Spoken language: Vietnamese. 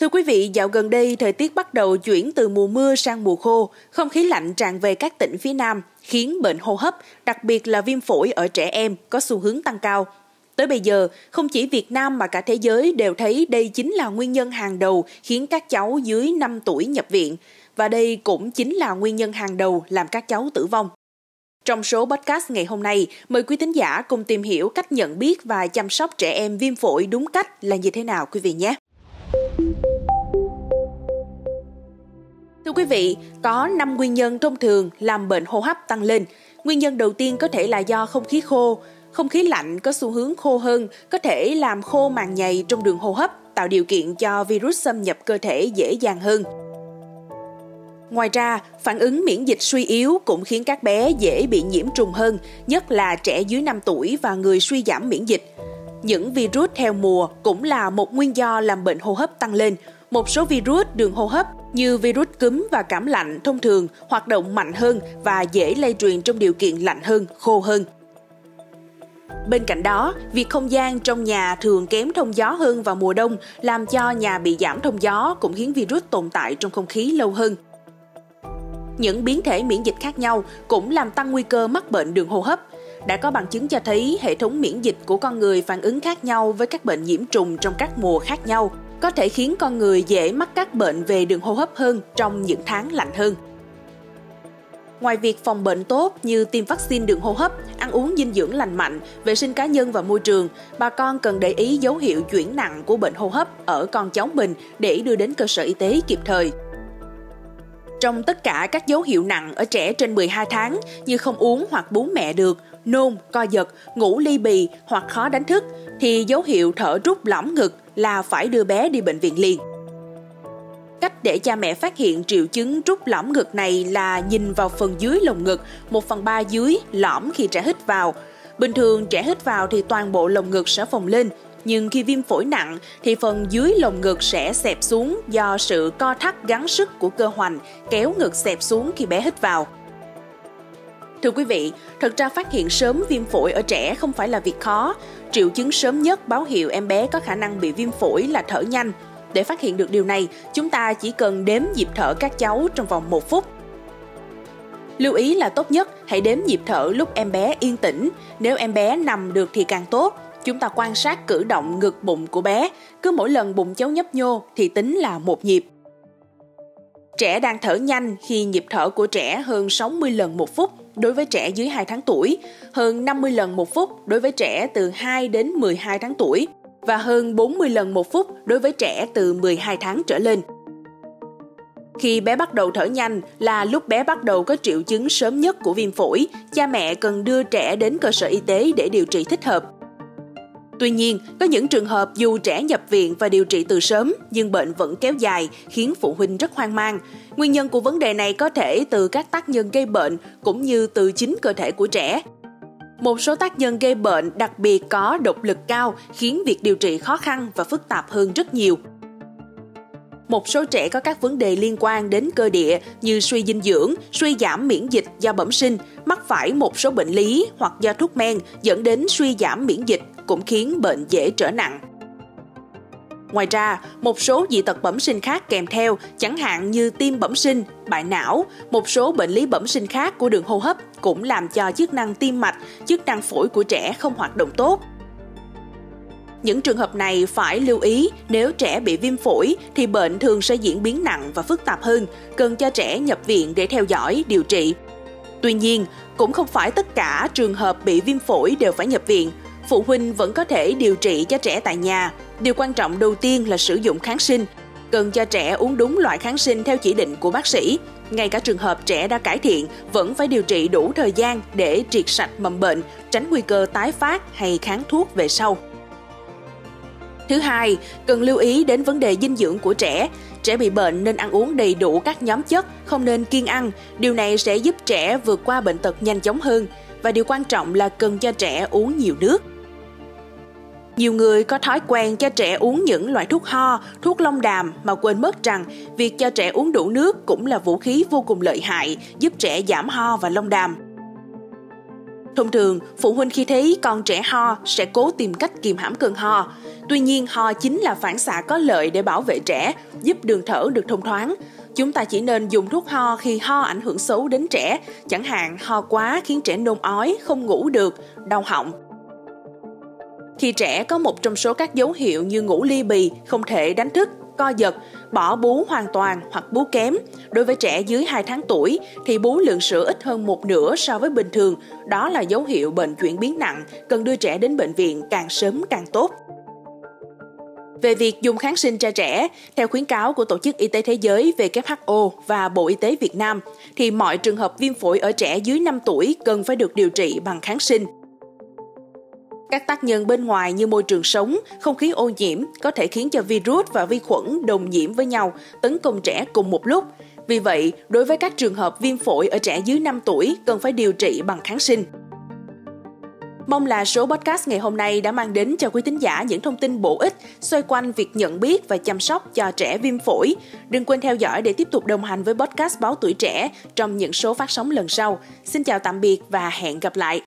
Thưa quý vị, dạo gần đây thời tiết bắt đầu chuyển từ mùa mưa sang mùa khô, không khí lạnh tràn về các tỉnh phía Nam, khiến bệnh hô hấp, đặc biệt là viêm phổi ở trẻ em có xu hướng tăng cao. Tới bây giờ, không chỉ Việt Nam mà cả thế giới đều thấy đây chính là nguyên nhân hàng đầu khiến các cháu dưới 5 tuổi nhập viện, và đây cũng chính là nguyên nhân hàng đầu làm các cháu tử vong. Trong số podcast ngày hôm nay, mời quý thính giả cùng tìm hiểu cách nhận biết và chăm sóc trẻ em viêm phổi đúng cách là như thế nào quý vị nhé. Thưa quý vị, có 5 nguyên nhân thông thường làm bệnh hô hấp tăng lên. Nguyên nhân đầu tiên có thể là do không khí khô. Không khí lạnh có xu hướng khô hơn, có thể làm khô màng nhầy trong đường hô hấp, tạo điều kiện cho virus xâm nhập cơ thể dễ dàng hơn. Ngoài ra, phản ứng miễn dịch suy yếu cũng khiến các bé dễ bị nhiễm trùng hơn, nhất là trẻ dưới 5 tuổi và người suy giảm miễn dịch. Những virus theo mùa cũng là một nguyên do làm bệnh hô hấp tăng lên. Một số virus đường hô hấp như virus cúm và cảm lạnh thông thường hoạt động mạnh hơn và dễ lây truyền trong điều kiện lạnh hơn, khô hơn. Bên cạnh đó, việc không gian trong nhà thường kém thông gió hơn vào mùa đông làm cho nhà bị giảm thông gió cũng khiến virus tồn tại trong không khí lâu hơn. Những biến thể miễn dịch khác nhau cũng làm tăng nguy cơ mắc bệnh đường hô hấp. Đã có bằng chứng cho thấy hệ thống miễn dịch của con người phản ứng khác nhau với các bệnh nhiễm trùng trong các mùa khác nhau, có thể khiến con người dễ mắc các bệnh về đường hô hấp hơn trong những tháng lạnh hơn. Ngoài việc phòng bệnh tốt như tiêm vaccine đường hô hấp, ăn uống dinh dưỡng lành mạnh, vệ sinh cá nhân và môi trường, bà con cần để ý dấu hiệu chuyển nặng của bệnh hô hấp ở con cháu mình để đưa đến cơ sở y tế kịp thời. Trong tất cả các dấu hiệu nặng ở trẻ trên 12 tháng như không uống hoặc bú mẹ được, nôn, co giật, ngủ ly bì hoặc khó đánh thức, thì dấu hiệu thở rút lõm ngực là phải đưa bé đi bệnh viện liền. Cách để cha mẹ phát hiện triệu chứng rút lõm ngực này là nhìn vào phần dưới lồng ngực, 1 phần 3 dưới lõm khi trẻ hít vào. Bình thường trẻ hít vào thì toàn bộ lồng ngực sẽ phồng lên, nhưng khi viêm phổi nặng thì phần dưới lồng ngực sẽ xẹp xuống do sự co thắt gắng sức của cơ hoành kéo ngực xẹp xuống khi bé hít vào. Thưa quý vị, thật ra phát hiện sớm viêm phổi ở trẻ không phải là việc khó. Triệu chứng sớm nhất báo hiệu em bé có khả năng bị viêm phổi là thở nhanh. Để phát hiện được điều này, chúng ta chỉ cần đếm nhịp thở các cháu trong vòng 1 phút. Lưu ý là tốt nhất hãy đếm nhịp thở lúc em bé yên tĩnh, nếu em bé nằm được thì càng tốt. Chúng ta quan sát cử động ngực bụng của bé, cứ mỗi lần bụng cháu nhấp nhô thì tính là một nhịp. Trẻ đang thở nhanh khi nhịp thở của trẻ hơn 60 lần một phút đối với trẻ dưới 2 tháng tuổi, hơn 50 lần một phút đối với trẻ từ 2 đến 12 tháng tuổi và hơn 40 lần một phút đối với trẻ từ 12 tháng trở lên. Khi bé bắt đầu thở nhanh là lúc bé bắt đầu có triệu chứng sớm nhất của viêm phổi, cha mẹ cần đưa trẻ đến cơ sở y tế để điều trị thích hợp. Tuy nhiên, có những trường hợp dù trẻ nhập viện và điều trị từ sớm nhưng bệnh vẫn kéo dài khiến phụ huynh rất hoang mang. Nguyên nhân của vấn đề này có thể từ các tác nhân gây bệnh cũng như từ chính cơ thể của trẻ. Một số tác nhân gây bệnh đặc biệt có độc lực cao khiến việc điều trị khó khăn và phức tạp hơn rất nhiều. Một số trẻ có các vấn đề liên quan đến cơ địa như suy dinh dưỡng, suy giảm miễn dịch do bẩm sinh, mắc phải một số bệnh lý hoặc do thuốc men dẫn đến suy giảm miễn dịch cũng khiến bệnh dễ trở nặng. Ngoài ra, một số dị tật bẩm sinh khác kèm theo, chẳng hạn như tim bẩm sinh, bại não, một số bệnh lý bẩm sinh khác của đường hô hấp cũng làm cho chức năng tim mạch, chức năng phổi của trẻ không hoạt động tốt. Những trường hợp này phải lưu ý nếu trẻ bị viêm phổi thì bệnh thường sẽ diễn biến nặng và phức tạp hơn, cần cho trẻ nhập viện để theo dõi, điều trị. Tuy nhiên, cũng không phải tất cả trường hợp bị viêm phổi đều phải nhập viện, phụ huynh vẫn có thể điều trị cho trẻ tại nhà. Điều quan trọng đầu tiên là sử dụng kháng sinh. Cần cho trẻ uống đúng loại kháng sinh theo chỉ định của bác sĩ. Ngay cả trường hợp trẻ đã cải thiện, vẫn phải điều trị đủ thời gian để triệt sạch mầm bệnh, tránh nguy cơ tái phát hay kháng thuốc về sau. Thứ hai, cần lưu ý đến vấn đề dinh dưỡng của trẻ. Trẻ bị bệnh nên ăn uống đầy đủ các nhóm chất, không nên kiêng ăn. Điều này sẽ giúp trẻ vượt qua bệnh tật nhanh chóng hơn. Và điều quan trọng là cần cho trẻ uống nhiều nước. Nhiều người có thói quen cho trẻ uống những loại thuốc ho, thuốc lông đàm mà quên mất rằng việc cho trẻ uống đủ nước cũng là vũ khí vô cùng lợi hại giúp trẻ giảm ho và lông đàm. Thông thường, phụ huynh khi thấy con trẻ ho sẽ cố tìm cách kiềm hãm cơn ho. Tuy nhiên, ho chính là phản xạ có lợi để bảo vệ trẻ, giúp đường thở được thông thoáng. Chúng ta chỉ nên dùng thuốc ho khi ho ảnh hưởng xấu đến trẻ, chẳng hạn ho quá khiến trẻ nôn ói, không ngủ được, đau họng. Khi trẻ có một trong số các dấu hiệu như ngủ ly bì, không thể đánh thức, co giật, bỏ bú hoàn toàn hoặc bú kém. Đối với trẻ dưới 2 tháng tuổi thì bú lượng sữa ít hơn một nửa so với bình thường. Đó là dấu hiệu bệnh chuyển biến nặng, cần đưa trẻ đến bệnh viện càng sớm càng tốt. Về việc dùng kháng sinh cho trẻ, theo khuyến cáo của Tổ chức Y tế Thế giới WHO và Bộ Y tế Việt Nam, thì mọi trường hợp viêm phổi ở trẻ dưới 5 tuổi cần phải được điều trị bằng kháng sinh. Các tác nhân bên ngoài như môi trường sống, không khí ô nhiễm có thể khiến cho virus và vi khuẩn đồng nhiễm với nhau, tấn công trẻ cùng một lúc. Vì vậy, đối với các trường hợp viêm phổi ở trẻ dưới 5 tuổi cần phải điều trị bằng kháng sinh. Mong là số podcast ngày hôm nay đã mang đến cho quý thính giả những thông tin bổ ích xoay quanh việc nhận biết và chăm sóc cho trẻ viêm phổi. Đừng quên theo dõi để tiếp tục đồng hành với podcast Báo Tuổi Trẻ trong những số phát sóng lần sau. Xin chào tạm biệt và hẹn gặp lại!